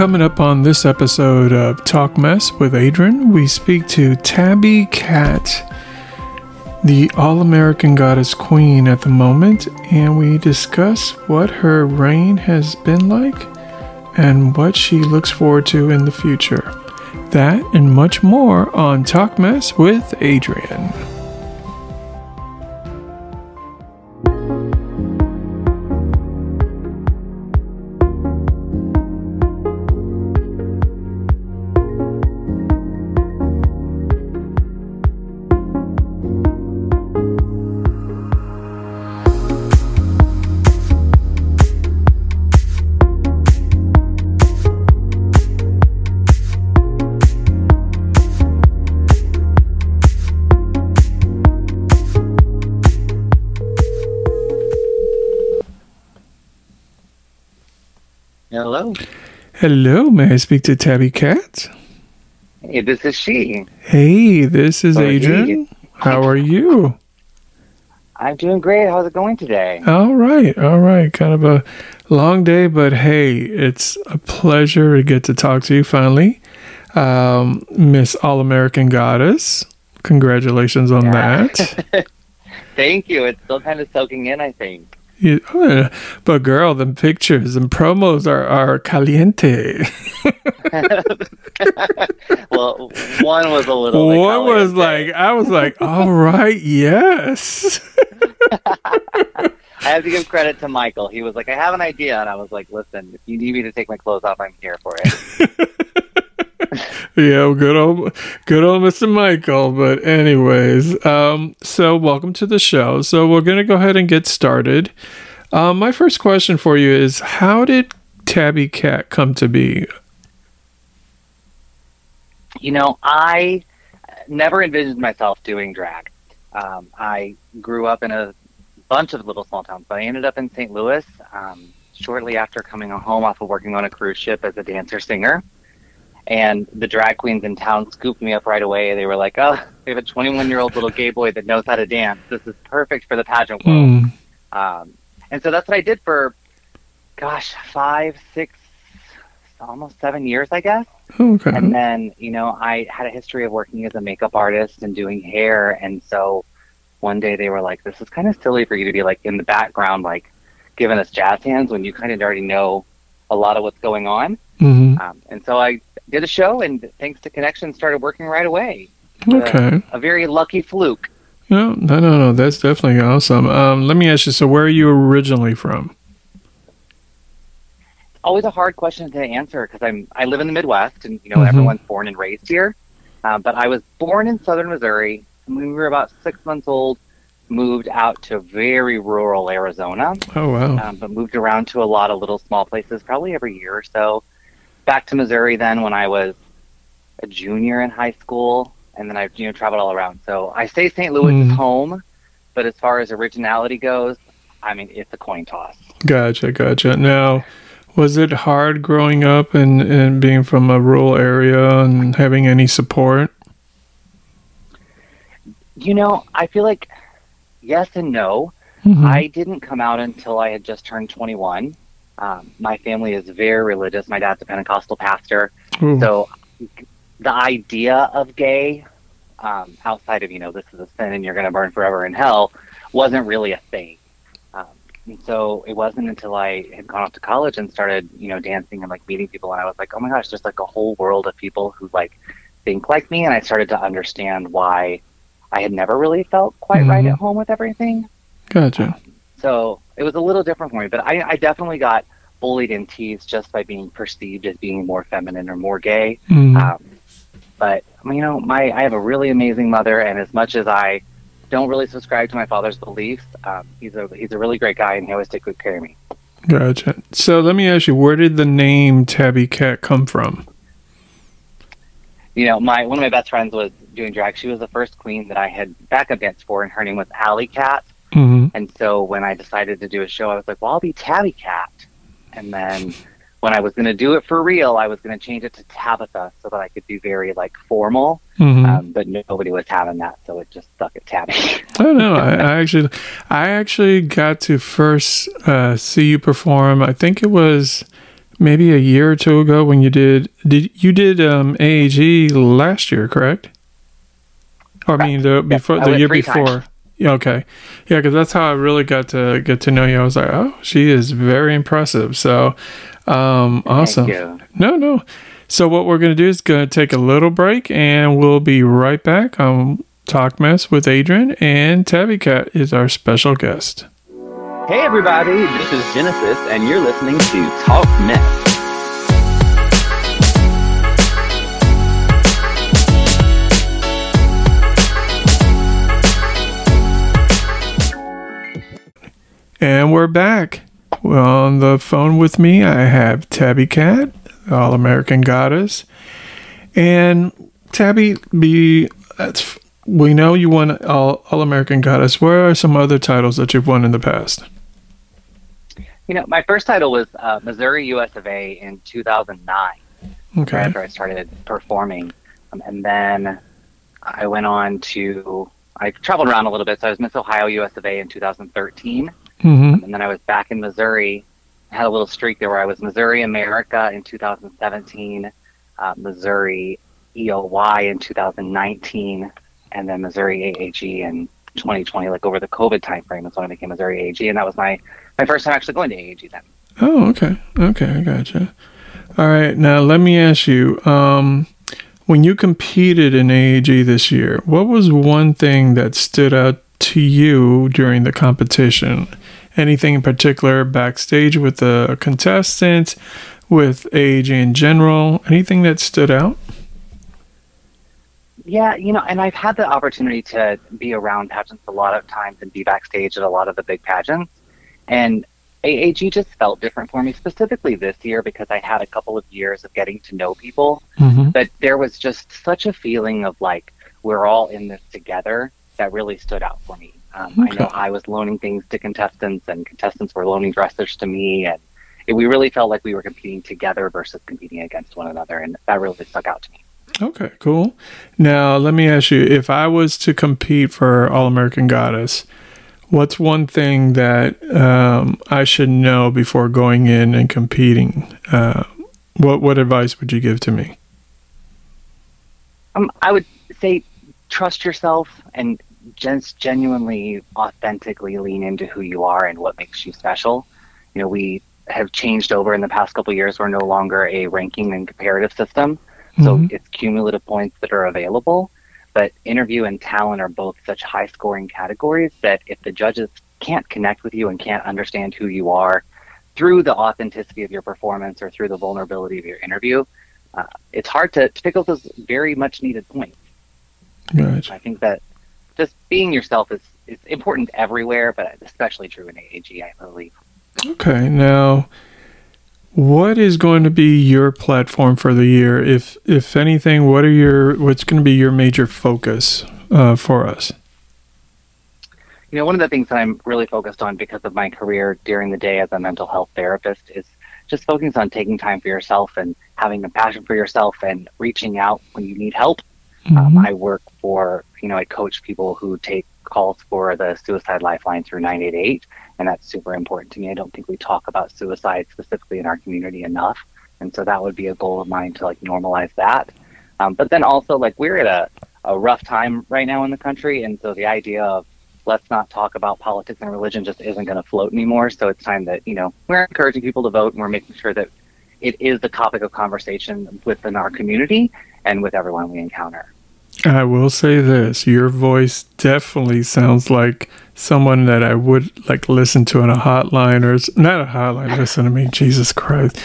coming up on this episode of Talk Mess with Adrian, we speak to Tabbi Katt, the All American Goddess Queen at the moment, and we discuss what her reign has been like and what she looks forward to in the future. That and much more on Talk Mess with Adrian. Hello, may I speak to Tabbi Katt? Hey, this is she. Hey, this is Oh. Adrian. How are you? I'm doing great. How's it going today? All right, all right. Kind of a long day, but hey, it's a pleasure to get to talk to you finally. Um, Miss All American Goddess. Congratulations on Yeah. that. Thank you. It's still kind of soaking in, I think. You- oh, but girl, the pictures and promos are, are caliente. well, one was a little. One was like, I was like, all right, yes. I have to give credit to Michael. He was like, I have an idea. And I was like, listen, if you need me to take my clothes off, I'm here for it. Yeah, good old, good old Mr. Michael. But anyways, um, so welcome to the show. So we're gonna go ahead and get started. Um, my first question for you is, how did Tabbi Katt come to be? you know, I never envisioned myself doing drag. Um, I grew up in a bunch of little small towns, but I ended up in St. Louis um, shortly after coming home off of working on a cruise ship as a dancer singer. And the drag queens in town scooped me up right away. They were like, "Oh, we have a 21 year old little gay boy that knows how to dance. This is perfect for the pageant world." Hmm. Um, and so that's what I did for, gosh, five, six, almost seven years, I guess. Okay. And then, you know, I had a history of working as a makeup artist and doing hair. And so one day they were like, this is kind of silly for you to be like in the background, like giving us jazz hands when you kind of already know a lot of what's going on. hmm Um, and so I did a show and thanks to Connection started working right away. Okay. A very lucky fluke. No, no, no, no. That's definitely awesome. Um, let me ask you. So, where are you originally from? Always a hard question to answer because I'm I live in the Midwest and you know Mhm. everyone's born and raised here. Uh, but I was born in southern Missouri. and When we were about six months old, moved out to very rural Arizona, Oh wow. um, but moved around to a lot of little small places, probably every year or so. Back to Missouri then when I was a junior in high school, and then I've you know traveled all around. So I say St. Louis Mm. is home, but as far as originality goes, I mean it's a coin toss. Gotcha, gotcha. Now, was it hard growing up and, and being from a rural area and having any support? You know, I feel like yes and no. Mhm. I didn't come out until I had just turned 21. Um, my family is very religious. My dad's a Pentecostal pastor. Ooh, So the idea of gay, um, outside of, you know, this is a sin and you're going to burn forever in hell, wasn't really a thing. Um, and so it wasn't until I had gone off to college and started, you know, dancing and like meeting people. And I was like, oh my gosh, there's like a whole world of people who like think like me. And I started to understand why I had never really felt quite right Mhm. at home with everything. gotcha. So it was a little different for me, but I, I definitely got bullied and teased just by being perceived as being more feminine or more gay. Mhm. Um, but you know, my I have a really amazing mother, and as much as I don't really subscribe to my father's beliefs, um, he's a he's a really great guy, and he always took good care of me. Gotcha. So let me ask you, where did the name Tabbi Katt come from? You know, my one of my best friends was doing drag. She was the first queen that I had backup dance for, and her name was Alley Cat. Hmm And so when I decided to do a show, I was like, well, I'll be Tabbi Katt. And then when I was going to do it for real, I was going to change it to Tabitha so that I could be very like formal. hmm Um, but nobody was having that, so it just stuck at Tabbi. Oh no, I, I actually, I actually got to first uh, see you perform. I think it was maybe a year or two ago when you did did you did um, AAG last year, correct? Or, I mean, the before I the year before. times. Yeah, okay, yeah, because that's how I really got to get to know you. I was like, oh, she is very impressive. So, um, awesome. you. No, no. So what we're gonna do is gonna take a little break, and we'll be right back on Talk Mess with Adrian, and Tabbi Katt is our special guest. Hey everybody, this is Genesis, and you're listening to Talk Mess. And we're back. On the phone with me, I have Tabbi Katt, All American Goddess. And Tabbi, be that's we know you won All All American Goddess. Where are some other titles that you've won in the past? You know, my first title was uh, Missouri US of A in 2009. Okay. right after I started performing. Um, and then I went on to, I traveled around a little bit. So I was Miss Ohio US of A in 2013. Mm-hmm. And then I was back in Missouri. I had a little streak there where I was Missouri America in 2017, uh, Missouri EOY in 2019, and then Missouri AAG in 2020, like over the COVID time frame is when I became Missouri AAG. And that was my, my first time actually going to AAG then. Oh, okay. Okay, I gotcha. All right. Now let me ask you, um, when you competed in AAG this year, what was one thing that stood out to you during the competition? Anything in particular backstage with the contestants, with AAG in general? Anything that stood out? Yeah, you know, and I've had the opportunity to be around pageants a lot of times and be backstage at a lot of the big pageants. And AAG just felt different for me, specifically this year because I had a couple of years of getting to know people. Mm-hmm. But there was just such a feeling of like, we're all in this together that really stood out for me. Um, I know I was loaning things to contestants, and contestants were loaning dressers to me. And it, we really felt like we were competing together versus competing against one another. And that really stuck out to me. Okay, cool. Now, let me ask you if I was to compete for All American Goddess, what's one thing that um, I should know before going in and competing? Uh, what what advice would you give to me? Um, I would say trust yourself and just genuinely, authentically lean into who you are and what makes you special. You know, we have changed over in the past couple of years. We're no longer a ranking and comparative system, so Mhm. it's cumulative points that are available. But interview and talent are both such high scoring categories that if the judges can't connect with you and can't understand who you are through the authenticity of your performance or through the vulnerability of your interview, uh, it's hard to, to pick up those very much needed points. Gotcha. I think that just being yourself is, is important everywhere, but especially true in AAG, I believe. Okay, now what is going to be your platform for the year? If if anything, what are your what's going to be your major focus uh, for us? You know, one of the things that I'm really focused on because of my career during the day as a mental health therapist is just focusing on taking time for yourself and having a passion for yourself and reaching out when you need help. Um, Mhm. I work for, you know, I coach people who take calls for the suicide lifeline through 988, and that's super important to me. I don't think we talk about suicide specifically in our community enough, and so that would be a goal of mine to like normalize that. Um, but then also, like, we're at a, a rough time right now in the country, and so the idea of let's not talk about politics and religion just isn't going to float anymore. So it's time that, you know, we're encouraging people to vote and we're making sure that it is the topic of conversation within our community and with everyone we encounter. I will say this: your voice definitely sounds like someone that I would like listen to on a hotline or not a hotline. Listen to me, Jesus Christ!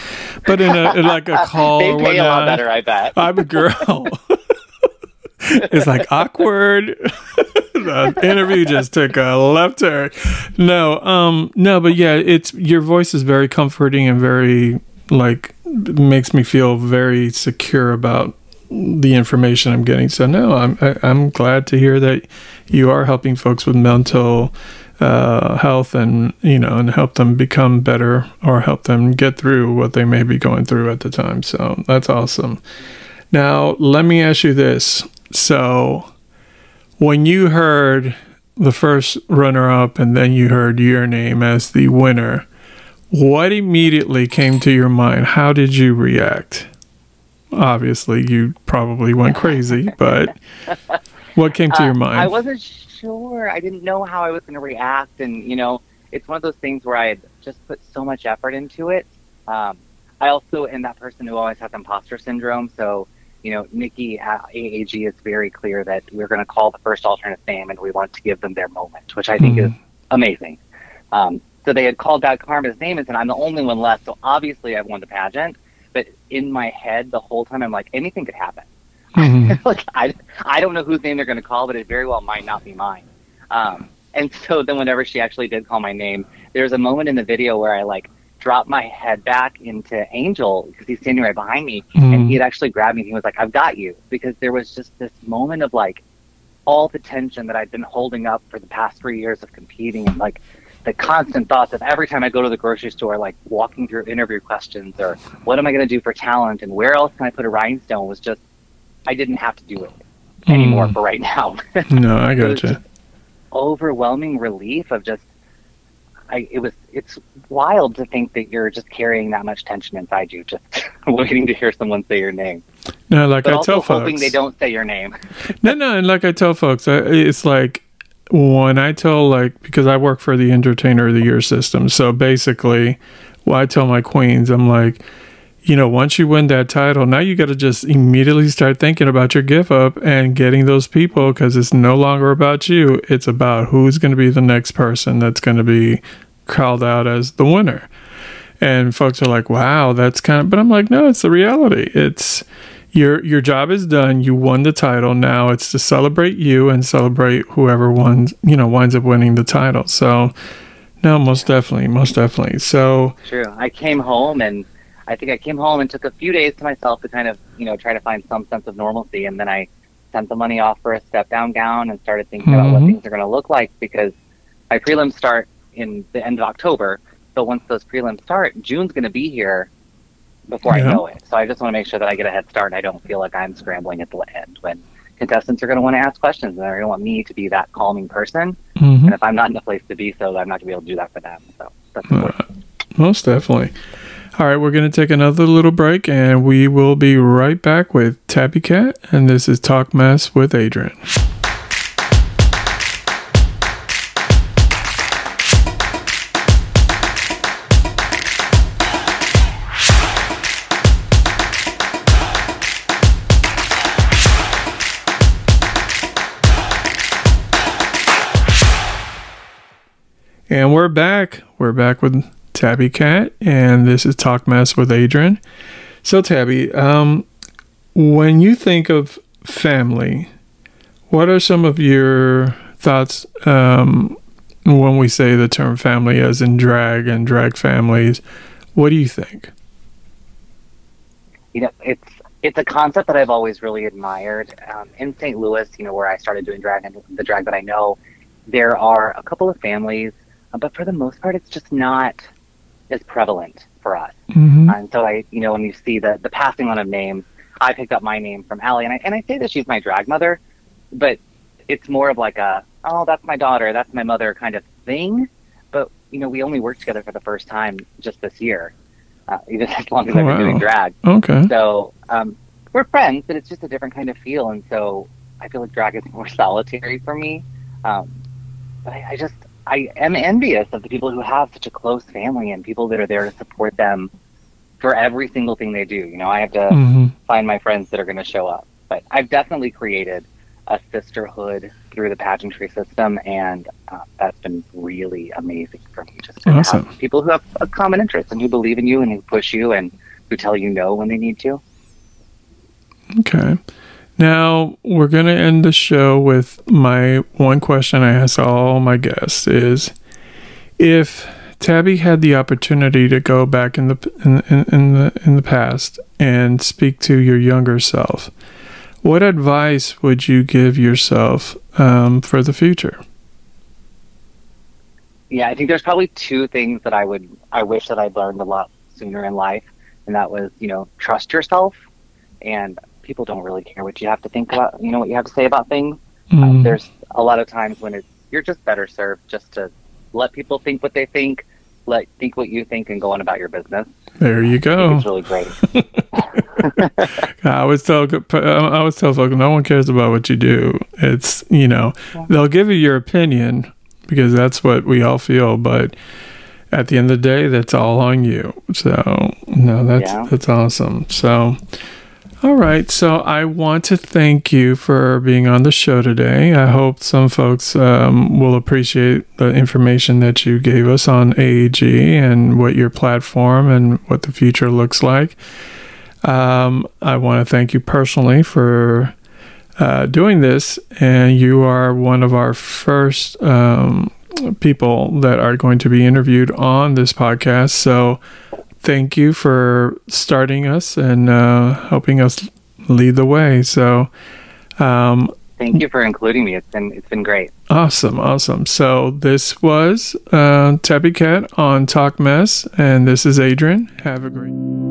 But in a in like a call they or pay a lot better, I bet. I'm a girl. it's like awkward. the interview just took a left turn. No, um, no, but yeah, it's your voice is very comforting and very like makes me feel very secure about the information I'm getting. So no, I'm I, I'm glad to hear that you are helping folks with mental uh, health and you know and help them become better or help them get through what they may be going through at the time. So that's awesome. Now let me ask you this: so when you heard the first runner up and then you heard your name as the winner, what immediately came to your mind? How did you react? Obviously, you probably went crazy, but what came to Uh, your mind? I wasn't sure. I didn't know how I was going to react, and you know, it's one of those things where I had just put so much effort into it. Um, I also am that person who always has imposter syndrome, so you know, Nikki at AAG is very clear that we're going to call the first alternate name, and we want to give them their moment, which I think Mhm. is amazing. Um, so they had called Bad Karma's name, and said, I'm the only one left, so obviously I've won the pageant. But in my head, the whole time, I'm like, anything could happen. Mhm. like I, I don't know whose name they're going to call, but it very well might not be mine. Um, and so then whenever she actually did call my name, there's a moment in the video where I like dropped my head back into Angel because he's standing right behind me, Mhm. and he had actually grabbed me. and He was like, "I've got you," because there was just this moment of like all the tension that I'd been holding up for the past three years of competing, and like the constant thoughts of every time I go to the grocery store, like walking through interview questions or what am I going to do for talent and where else can I put a rhinestone was just I didn't have to do it anymore Mm. for right now. no, I was gotcha. overwhelming relief of just I it was it's wild to think that you're just carrying that much tension inside you, just waiting to hear someone say your name. No, like But I tell hoping they don't say your name. no, no, and like I tell folks, I- it's like when I tell like because I work for the Entertainer of the Year system, so basically, what I tell my queens, I'm like, you know, once you win that title, now you got to just immediately start thinking about your give up and getting those people because it's no longer about you; it's about who's going to be the next person that's going to be called out as the winner. And folks are like, "Wow, that's kind of," but I'm like, "No, it's the reality. It's." Your your job is done. You won the title. Now it's to celebrate you and celebrate whoever won. You know, winds up winning the title. So, no, most definitely, most definitely. So, True. I came home and I think I came home and took a few days to myself to kind of, you know, try to find some sense of normalcy. And then I sent the money off for a step down gown and started thinking about what Mhm. things are going to look like because my prelims start in the end of October. So once those prelims start, June's going to be here before Yeah. I know it. So I just want to make sure that I get a head start and I don't feel like I'm scrambling at the end when contestants are going to want to ask questions and they're going to want me to be that calming person. mhm, And if I'm not in a place to be so, I'm not going to be able to do that for them. So that's important. most definitely. All right, we're going to take another little break, and we will be right back with Tabbi Katt, and this is Talk Mess with Adrian. And we're back. We're back with Tabbi Katt, and this is Talk Mess with Adrian. So, Tabbi, um, when you think of family, what are some of your thoughts um, when we say the term family, as in drag and drag families? What do you think? you know, it's it's a concept that I've always really admired. Um, in St. Louis, you know, where I started doing drag and the drag that I know, there are a couple of families, but for the most part, it's just not as prevalent for us. Mm-hmm. And so I, you know, when you see the the passing on of names, I picked up my name from Allie, and I and I say that she's my drag mother, but it's more of like a oh that's my daughter, that's my mother kind of thing. But you know, we only worked together for the first time just this year, uh, even as long as Oh, I've been wow. doing drag. Okay. So um, we're friends, but it's just a different kind of feel. And so I feel like drag is more solitary for me. Um, but I, I just, I am envious of the people who have such a close family and people that are there to support them for every single thing they do. You know, I have to Mm-hmm. find my friends that are going to show up. But I've definitely created a sisterhood through the pageantry system, and uh, that's been really amazing for me. Just to Awesome. have people who have a common interest and who believe in you and who push you and who tell you no when they need to. Okay. Now we're gonna end the show with my one question I ask all my guests is if Tabbi had the opportunity to go back in the in, in, in the in the past and speak to your younger self, what advice would you give yourself um, for the future? Yeah, I think there's probably two things that I would I wish that I'd learned a lot sooner in life, and that was you know trust yourself, and people don't really care what you have to think about, you know what you have to say about things. Uh, Mm, there's a lot of times when it's you're just better served just to let people think what they think, let think what you think and go on about your business. There you go. It's really great. I always tell I always tell folks no one cares about what you do. It's you know they'll give you your opinion because that's what we all feel, but at the end of the day, that's all on you. So no, that's Yeah. that's awesome. So. All right, so I want to thank you for being on the show today. I hope some folks um, will appreciate the information that you gave us on AAG and what your platform and what the future looks like. Um, I want to thank you personally for uh, doing this, and you are one of our first um, people that are going to be interviewed on this podcast. So, thank you for starting us and uh, helping us lead the way. So, um, Thank you for including me. It's been it's been great. Awesome, awesome. So this was uh, Tabbi Katt on Talk Mess, and this is Adrian. Have a great.